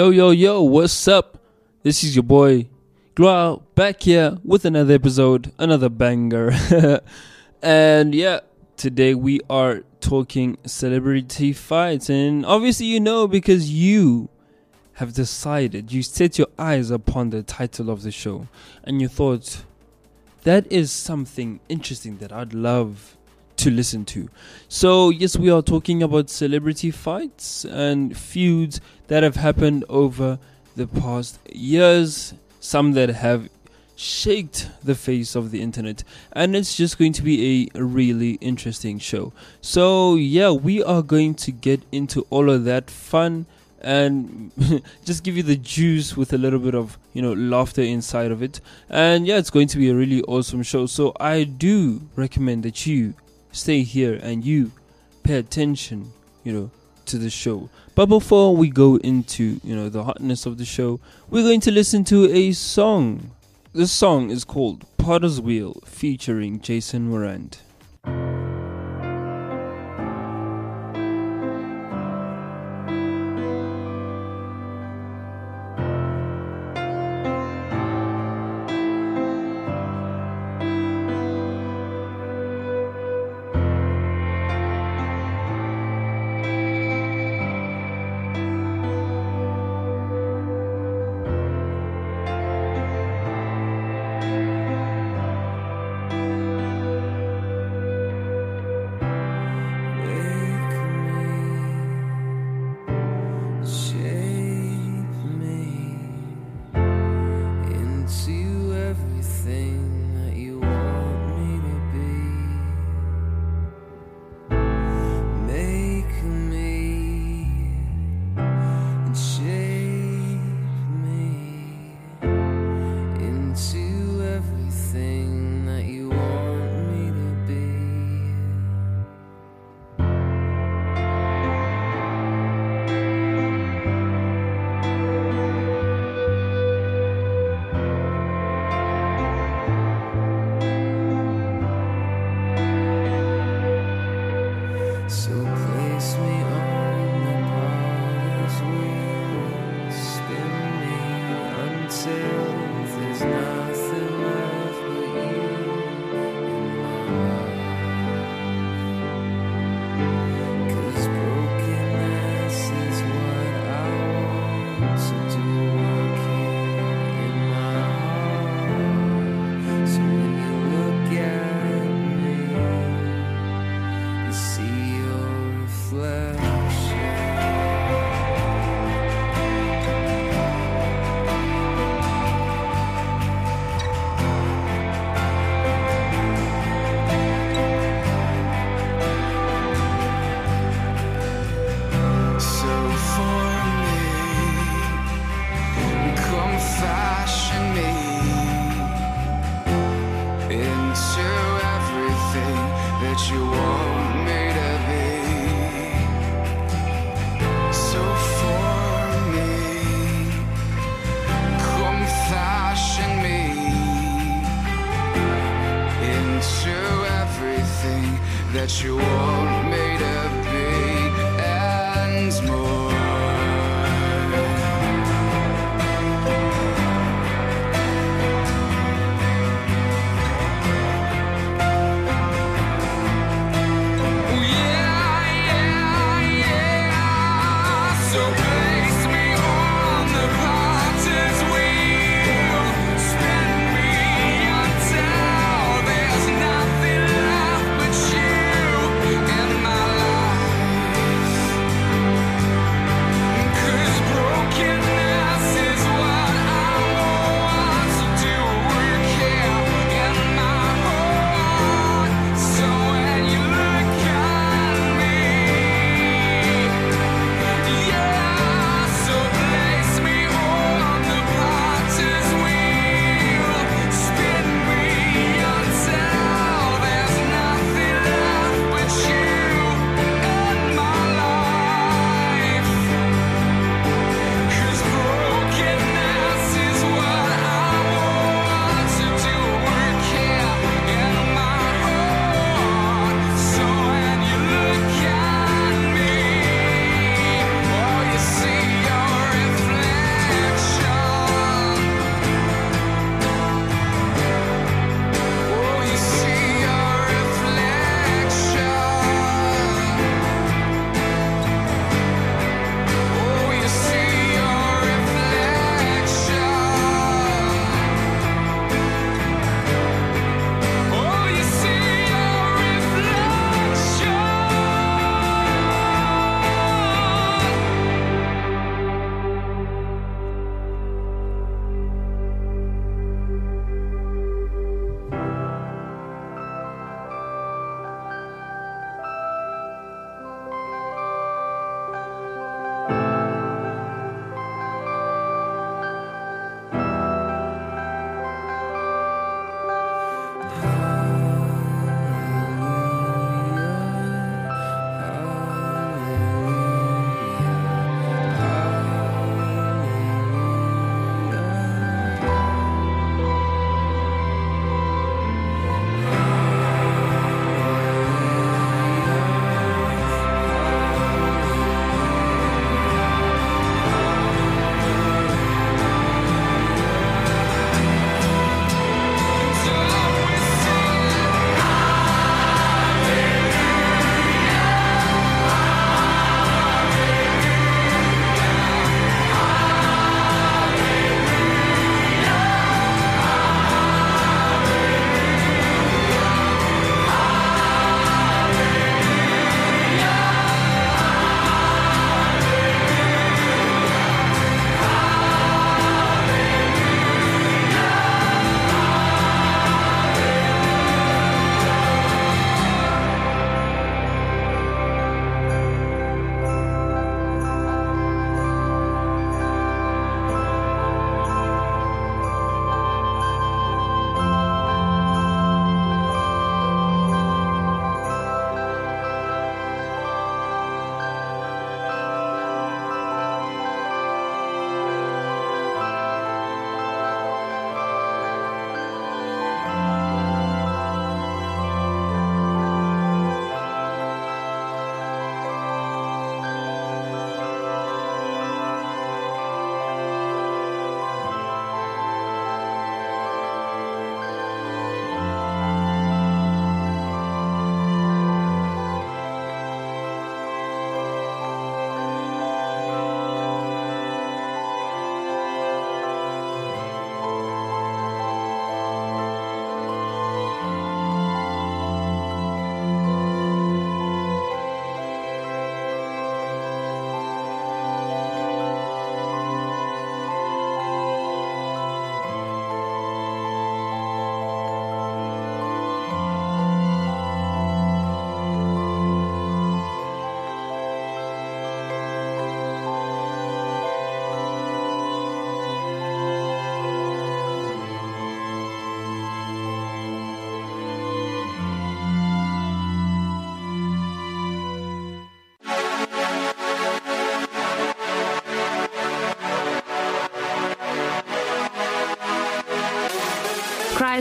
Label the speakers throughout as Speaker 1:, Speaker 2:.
Speaker 1: Yo, yo, yo, what's up? This is your boy, Glow, back here with another episode, another banger. and yeah, today we are talking celebrity fights. And obviously, you know, because you have decided, you set your eyes upon the title of the show, and you thought, that is something interesting that I'd love to listen to. So, yes, we are talking about celebrity fights and feuds that have happened over the past years, some that have shaked the face of the internet, and it's just going to be a really interesting show. So, yeah, we are going to get into all of that fun and just give you the juice with a little bit of you know laughter inside of it and yeah it's going to be a really awesome show so i do recommend that you stay here and you pay attention, you know, to the show. But before we go into, you know, the hotness of the show, we're going to listen to a song. This song is called Potter's Wheel featuring Jason Morant.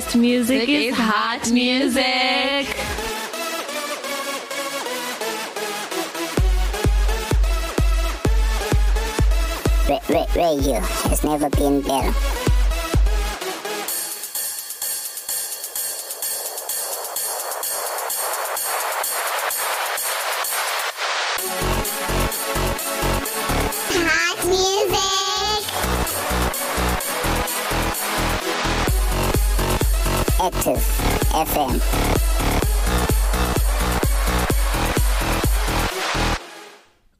Speaker 2: Best music is hot music.
Speaker 3: radio has never been better.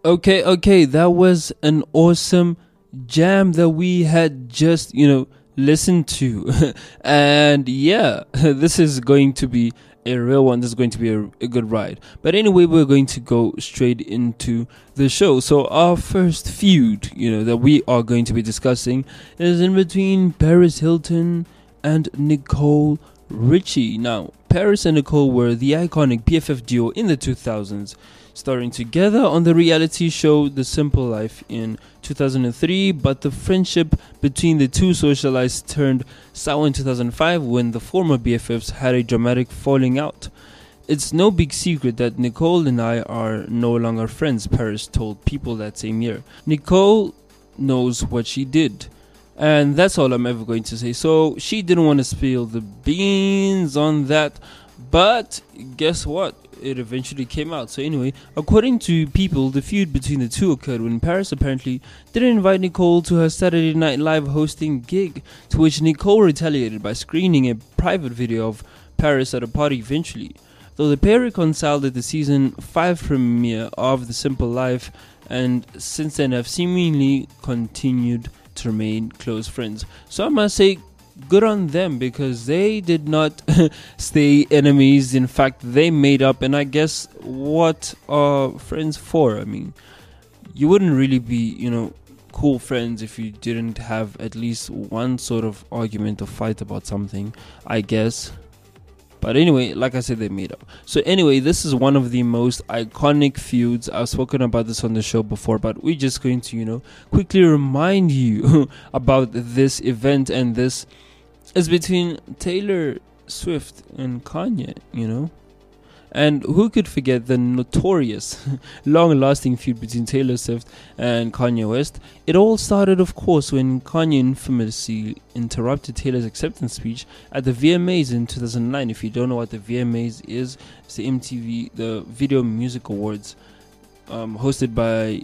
Speaker 1: Okay, okay, that was an awesome jam that we had just, you know, listened to. and yeah, this is going to be a real one. This is going to be a, a, good ride. But anyway, we're going to go straight into the show. So our first feud, you know, that we are going to be discussing is in between Paris Hilton and Nicole Richie. Now, Paris and Nicole were the iconic BFF duo in the 2000s starring together on the reality show The Simple Life in 2003, but the friendship between the two socialites turned sour in 2005 when the former BFFs had a dramatic falling out. It's no big secret that Nicole and I are no longer friends, Paris told People that same year. Nicole knows what she did. And that's all I'm ever going to say. So she didn't want to spill the beans on that. But guess what? it eventually came out. So anyway, according to people, the feud between the two occurred when Paris apparently didn't invite Nicole to her Saturday Night Live hosting gig, to which Nicole retaliated by screening a private video of Paris at a party eventually. Though the pair reconciled at the season 5 premiere of The Simple Life and since then have seemingly continued to remain close friends. So I must say, good on them because they did not stay enemies. In fact, they made up, and I guess what are friends for? I mean, you wouldn't really be, you know, cool friends if you didn't have at least one sort of argument or fight about something, I guess. But anyway, like I said, they made up. So anyway, this is one of the most iconic feuds. I've spoken about this on the show before, but we're just going to, you know, quickly remind you about this event and this it's between Taylor Swift and Kanye, you know? And who could forget the notorious, long lasting feud between Taylor Swift and Kanye West? It all started, of course, when Kanye infamously interrupted Taylor's acceptance speech at the VMAs in 2009. If you don't know what the VMAs is, it's the MTV, the Video Music Awards, um, hosted by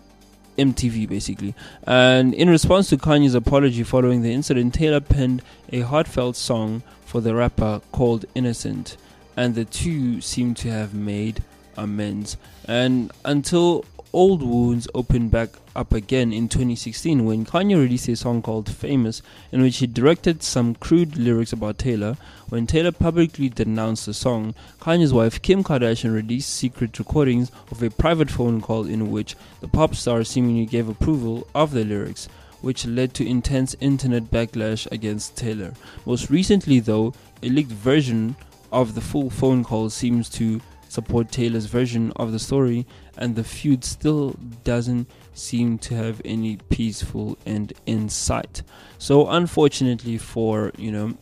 Speaker 1: MTV basically. And in response to Kanye's apology following the incident, Taylor penned a heartfelt song for the rapper called Innocent, and the two seem to have made amends. And until old wounds opened back up again in 2016 when Kanye released a song called Famous, in which he directed some crude lyrics about Taylor. When Taylor publicly denounced the song, Kanye's wife Kim Kardashian released secret recordings of a private phone call in which the pop star seemingly gave approval of the lyrics. Which led to intense internet backlash against Taylor. Most recently, though, a leaked version of the full phone call seems to support Taylor's version of the story, and the feud still doesn't seem to have any peaceful end in sight. So, unfortunately for you know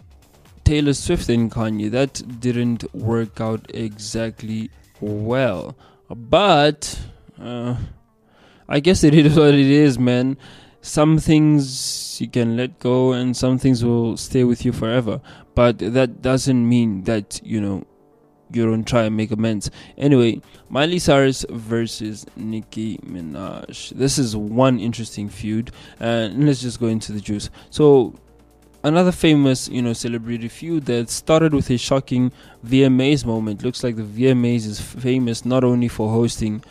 Speaker 1: Taylor Swift and Kanye, that didn't work out exactly well. But uh, I guess it is what it is, man. Some things you can let go, and some things will stay with you forever. But that doesn't mean that you know you don't try and make amends. Anyway, Miley Cyrus versus Nicki Minaj. This is one interesting feud, and let's just go into the juice. So, another famous, you know, celebrity feud that started with a shocking VMAs moment. Looks like the VMAs is famous not only for hosting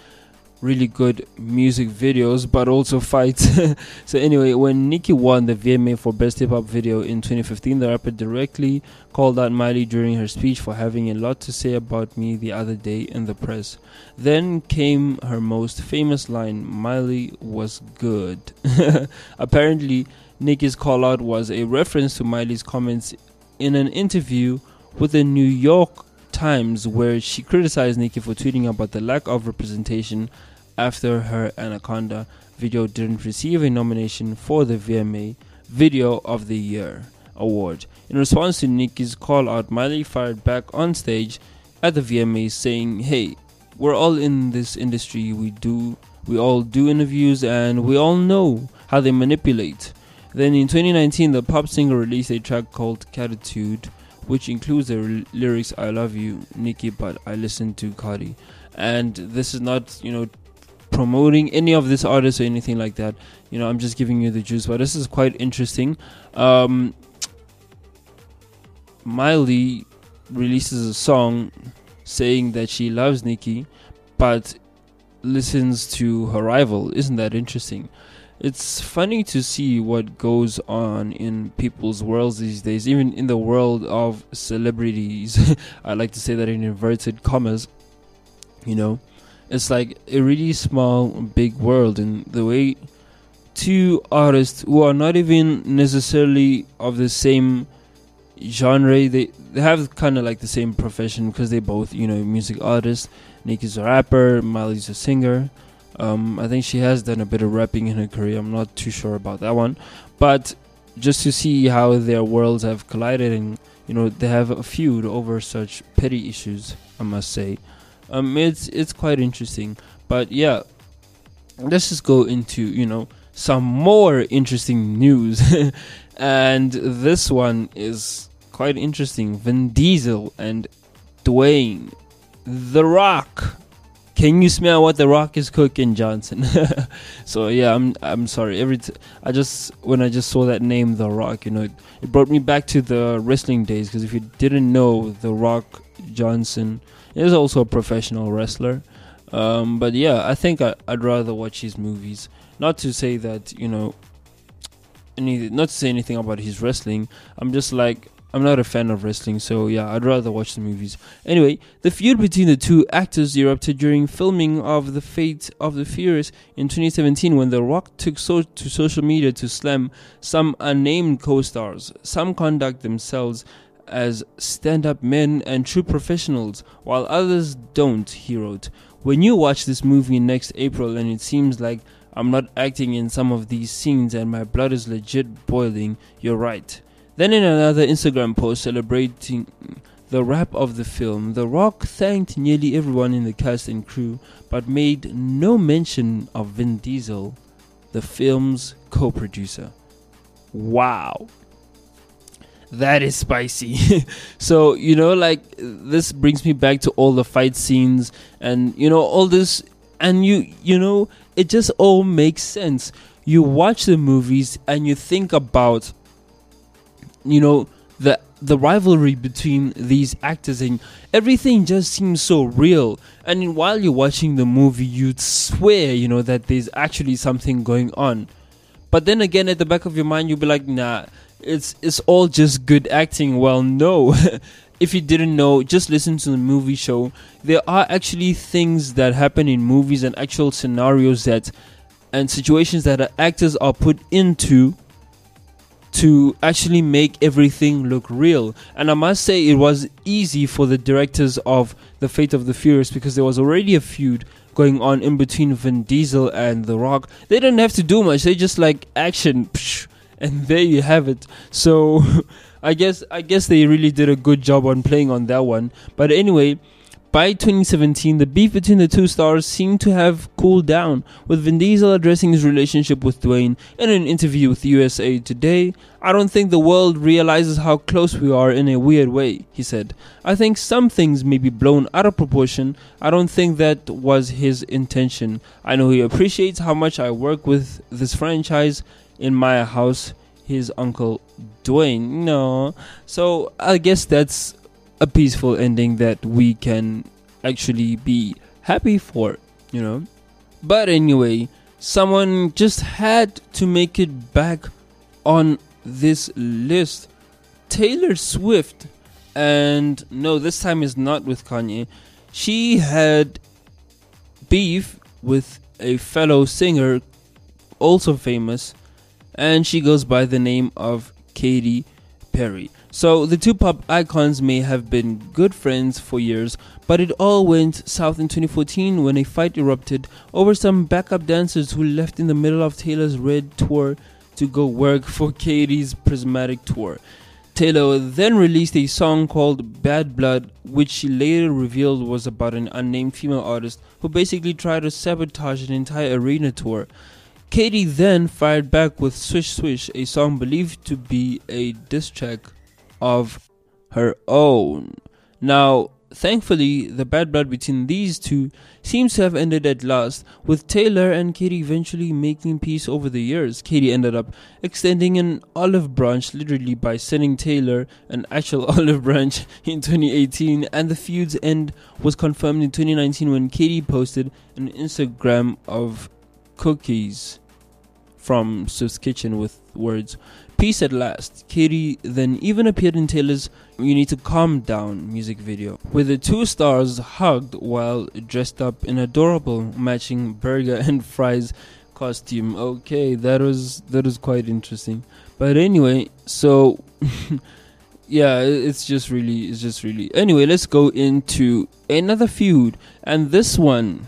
Speaker 1: really good music videos but also fights. so anyway, when Nicki won the VMA for Best Hip Hop Video in 2015, the rapper directly called out Miley during her speech for having a lot to say about me the other day in the press. Then came her most famous line, Miley was good. Apparently, Nicki's call out was a reference to Miley's comments in an interview with the New York Times where she criticized Nicki for tweeting about the lack of representation after her Anaconda video didn't receive a nomination for the VMA Video of the Year. award. In response to Nicki's call out, Miley fired back on stage at the VMAs saying, Hey, we're all in this industry. We do, we all do interviews and we all know how they manipulate. Then in 2019, the pop singer released a track called Cattitude, which includes the lyrics "I love you, Nicki, but I listen to Cardi." And this is not, you know, promoting any of this artist or anything like that. You know, I'm just giving you the juice, but this is quite interesting. Um, Miley releases a song saying that she loves Nicki, but listens to her rival. Isn't that interesting? It's funny to see what goes on in people's worlds these days, even in the world of celebrities. I like to say that in inverted commas. You know, it's like a really small, big world, and the way two artists who are not even necessarily of the same genre, they they have kind of like the same profession because they both, you know, music artists. Nicki's a rapper, Miley's a singer. Um, I think she has done a bit of rapping in her career. I'm not too sure about that one, but just to see how their worlds have collided and you know they have a feud over such petty issues, I must say. Um, it's it's quite interesting, but yeah, let's just go into you know some more interesting news, and this one is quite interesting. Vin Diesel and Dwayne, The Rock. Can you smell what the rock is cooking johnson? So yeah i'm i'm sorry. Every t- i just when i just saw that name the rock you know it, it brought me back to the wrestling days. Because if you didn't know the rock johnson is also a professional wrestler um, but yeah i think I, i'd rather watch his movies not to say that you know any not to say anything about his wrestling i'm just like I'm not a fan of wrestling, so yeah, I'd rather watch the movies. Anyway, the feud between the two actors erupted during filming of The Fate of the Furious in 2017 when The Rock took so- to social media to slam some unnamed co stars. Some conduct themselves as stand up men and true professionals, while others don't, he wrote. When you watch this movie next April and it seems like I'm not acting in some of these scenes and my blood is legit boiling, you're right. Then, in another Instagram post celebrating the wrap of the film, The Rock thanked nearly everyone in the cast and crew, but made no mention of Vin Diesel, the film's co producer. Wow. That is spicy. so, you know, like, this brings me back to all the fight scenes and, you know, all this. And you, you know, it just all makes sense. You watch the movies and you think about you know the the rivalry between these actors and everything just seems so real and while you're watching the movie you'd swear you know that there's actually something going on but then again at the back of your mind you'll be like nah it's it's all just good acting. Well no. If you didn't know just listen to the movie show. There are actually things that happen in movies and actual scenarios that and situations that actors are put into to actually make everything look real. And I must say, it was easy for the directors of The Fate of the Furious because there was already a feud going on in between Vin Diesel and The Rock. They didn't have to do much; they just like action, psh, and there you have it. So. I guess I guess they really did a good job on playing on that one. But anyway, by 2017, the beef between the two stars seemed to have cooled down, with Vin Diesel addressing his relationship with Dwayne in an interview with USA Today. I don't think the world realizes how close we are in a weird way, he said. I think some things may be blown out of proportion. I don't think that was his intention. I know he appreciates how much I work with this franchise in my house. His uncle Dwayne. No. So I guess that's a peaceful ending that we can actually be happy for, you know. But anyway, someone just had to make it back on this list. Taylor Swift, and no, this time is not with Kanye. She had beef with a fellow singer, also famous, and she goes by the name of Katy Perry. So the two pop icons may have been good friends for years, but it all went south in 2014 when a fight erupted over some backup dancers who left in the middle of Taylor's Red tour to go work for Katy's Prismatic tour. Taylor then released a song called Bad Blood, which she later revealed was about an unnamed female artist who basically tried to sabotage an entire arena tour. Katy then fired back with Swish Swish, a song believed to be a diss track of her own. Now, thankfully, the bad blood between these two seems to have ended at last, with Taylor and Katy eventually making peace over the years. Katy ended up extending an olive branch literally by sending Taylor an actual olive branch in 2018, and the feud's end was confirmed in 2019 when Katy posted an Instagram of cookies from Swift's Kitchen with words, Peace at last. Katy then even appeared in Taylor's You Need to Calm Down music video, where the two stars hugged while dressed up in adorable matching burger and fries costume. Okay, that was that was quite interesting. But anyway, so yeah, it's just really it's just really Anyway, let's go into another feud and this one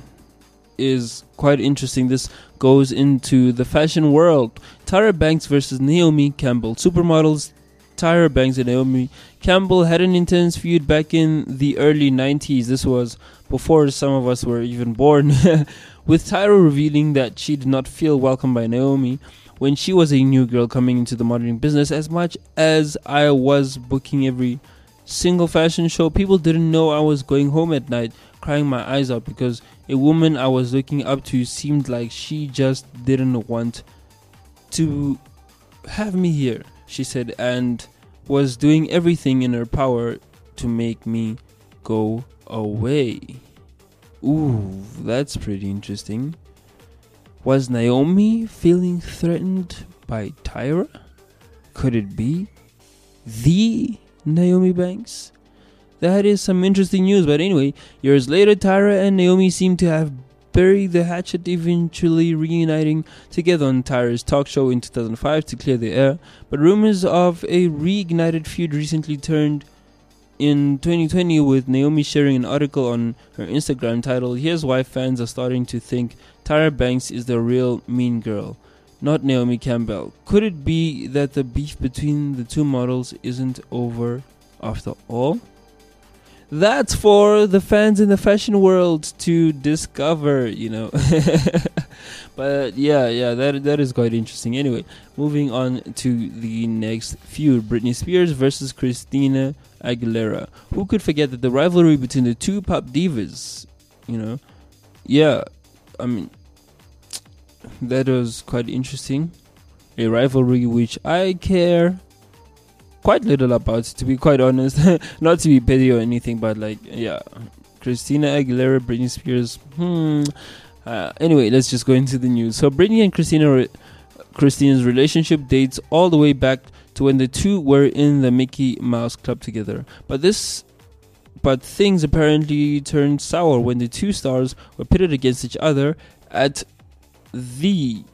Speaker 1: is quite interesting. This goes into the fashion world. Tyra Banks versus Naomi Campbell. Supermodels Tyra Banks and Naomi Campbell had an intense feud back in the early 90s. This was before some of us were even born. With Tyra revealing that she did not feel welcomed by Naomi when she was a new girl coming into the modeling business as much as I was booking every single fashion show. People didn't know I was going home at night crying my eyes out because a woman I was looking up to seemed like she just didn't want to have me here, she said, and was doing everything in her power to make me go away. Ooh, that's pretty interesting. Was Naomi feeling threatened by Tyra? Could it be the Naomi Banks? That is some interesting news, but anyway, years later, Tyra and Naomi seem to have buried the hatchet, eventually reuniting together on Tyra's talk show in 2005 to clear the air. But rumors of a reignited feud recently turned in 2020 with Naomi sharing an article on her Instagram titled Here's Why Fans Are Starting to Think Tyra Banks is the Real Mean Girl, not Naomi Campbell. Could it be that the beef between the two models isn't over after all? That's for the fans in the fashion world to discover, you know. but yeah, yeah, that that is quite interesting. Anyway, moving on to the next feud: Britney Spears versus Christina Aguilera. Who could forget that the rivalry between the two pop divas, you know? Yeah, I mean, that was quite interesting. A rivalry which I care quite little about, to be quite honest. Not to be petty or anything, but like, yeah, Christina Aguilera, Britney Spears. Hmm. Uh, anyway, let's just go into the news. So, Britney and Christina, re- Christina's relationship dates all the way back to when the two were in the Mickey Mouse Club together. But this, but things apparently turned sour when the two stars were pitted against each other at the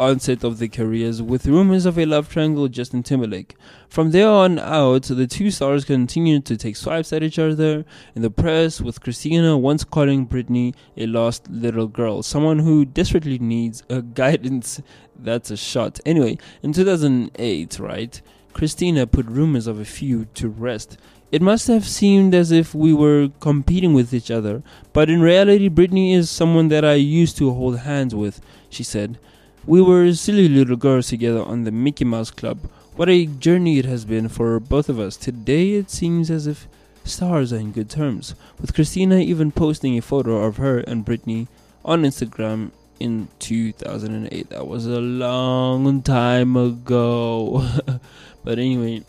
Speaker 1: onset of their careers with rumors of a love triangle with Justin Timberlake. From there on out, the two stars continued to take swipes at each other in the press, with Christina once calling Britney a lost little girl, someone who desperately needs a guidance. That's a shot. Anyway, in 2008, right, Christina put rumors of a feud to rest. It must have seemed as if we were competing with each other, but in reality, Britney is someone that I used to hold hands with, she said. We were silly little girls together on the Mickey Mouse Club. What a journey it has been for both of us. Today it seems as if stars are in good terms, with Christina even posting a photo of her and Britney on Instagram in 2008. That was a long time ago. but anyway,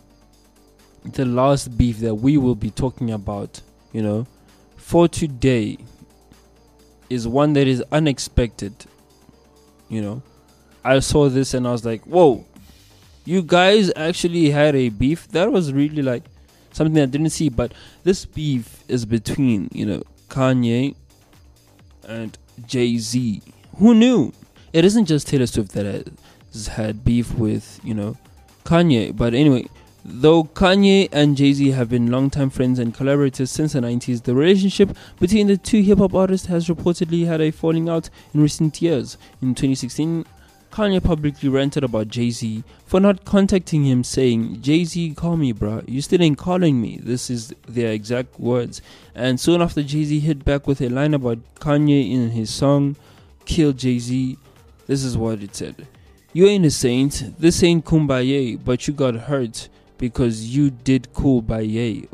Speaker 1: the last beef that we will be talking about, you know, for today is one that is unexpected, you know I saw this and I was like, whoa, you guys actually had a beef. That was really like something I didn't see. But this beef is between, you know, Kanye and Jay Z. Who knew? It isn't just Taylor Swift that has had beef with, you know, Kanye. But anyway, Though Kanye and Jay Z have been longtime friends and collaborators since the 90s, the relationship between the two hip hop artists has reportedly had a falling out in recent years. In 2016, Kanye publicly ranted about Jay Z for not contacting him, saying, Jay Z, call me, bruh. You still ain't calling me. This is their exact words. And soon after, Jay Z hit back with a line about Kanye in his song, Kill Jay Z. This is what it said You ain't a saint. This ain't kumbaya, but you got hurt because you did cool by yay.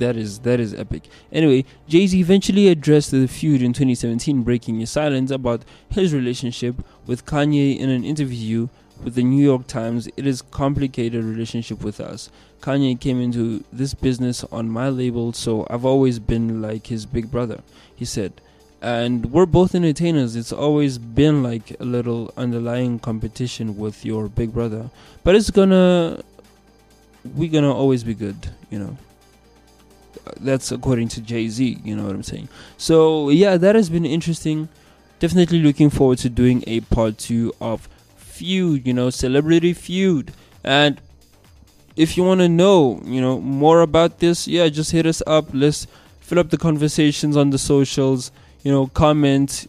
Speaker 1: That is that is epic. Anyway, Jay Z eventually addressed the feud in 2017, breaking his silence about his relationship with Kanye in an interview with the New York Times. It is complicated relationship with us. Kanye came into this business on my label, so I've always been like his big brother. He said. And we're both entertainers. It's always been like a little underlying competition with your big brother. But it's gonna we're gonna always be good, you know that's according to Jay Z. You know what I'm saying? So yeah, that has been interesting. Definitely looking forward to doing a part two of Feud. You know, celebrity feud. And if you want to know, you know, more about this, yeah, just hit us up. Let's fill up the conversations on the socials. You know, comment.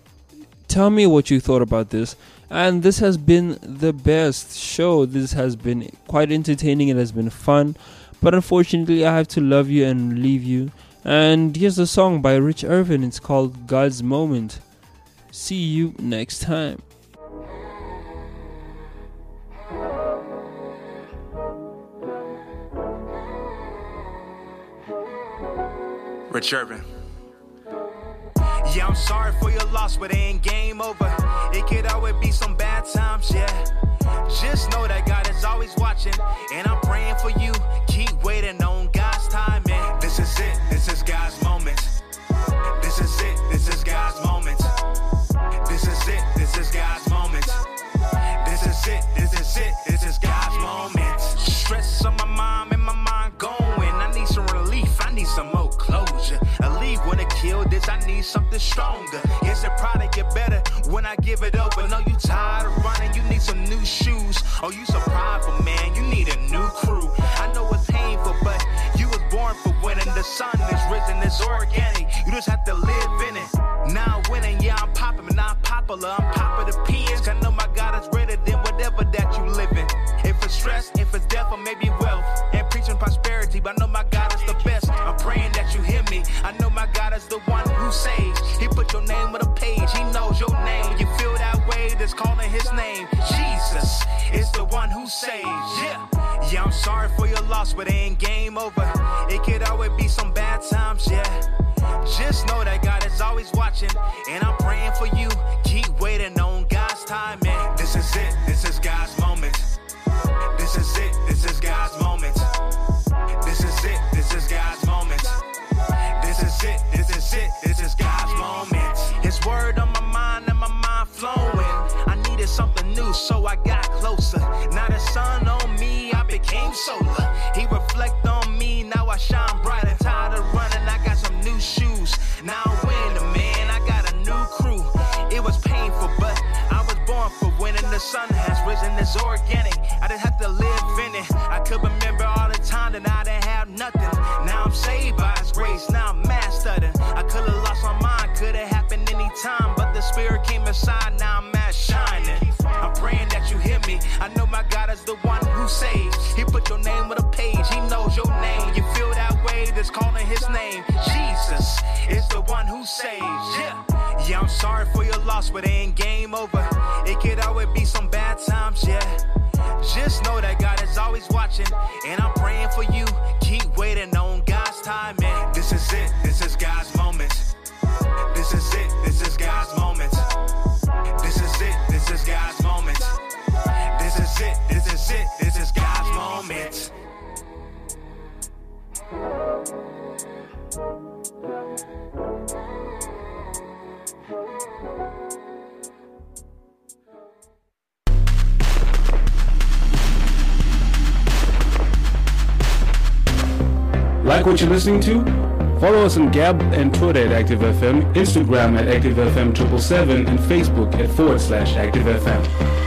Speaker 1: Tell me what you thought about this. And this has been the best show. This has been quite entertaining. It has been fun. But unfortunately, I have to love you and leave you. And here's a song by Rich Irvin. It's called God's Moment. See you next time.
Speaker 4: Rich Irvin. Yeah, I'm sorry for your loss, but it ain't game over. It could always be some bad times, yeah. Just know that God is always watching, and I'm praying for you. Keep waiting on God's timing. This is it, this is God's moment. This is it, this is God's moment. This is it, this is God's moment. This is it, this is it, this is God's moment. Stress on my mind and my mind going. I need some relief, I need some more closure. A leave wanna kill this, I need something stronger. Yes, it probably get better when I give it over. No, you tired of running, you need some new shoes. Oh, you so prideful, man, you need a new crew. I know it's painful, but you was born for winning. The sun is risen, it's organic. You just have to live in it. Now I'm winning, yeah, I'm popping, but not popular. I'm popping the pins. I know my God is greater than whatever that you live in. If it's stress, if it's death, or maybe wealth. And preaching prosperity, but I know my God is the best. I'm praying that you hear me. I know my God is the one who saves. He put your name on a page, He knows your name. You feel that way, that's calling His name. Sorry for your loss, but ain't game over. It could always be some bad times, yeah. Just know that God is always watching, and I'm praying for you. Keep waiting on God's timing. This is it, this is God's moment. This is it, this is God's moment. This is it, this is God's moment. This is it, this is it, this is God's moment. His word on my mind and my mind flowing. I needed something new, so I got Became solar. He reflect on me, now I shine brighter. Tired of running, I got some new shoes. Now I'm winning, man. I got a new crew. It was painful, but I was born for winning. The sun has risen, it's organic. Sorry for your loss, but it ain't game over. It could always be some bad times, yeah. Just know that God is always watching, and I'm praying for you. Keep waiting on God's timing. This is it, this is God's moment.
Speaker 5: What you're listening to? Follow us on Gab and Twitter at ActiveFM, Instagram at ActiveFM777, and Facebook at forward slash ActiveFM.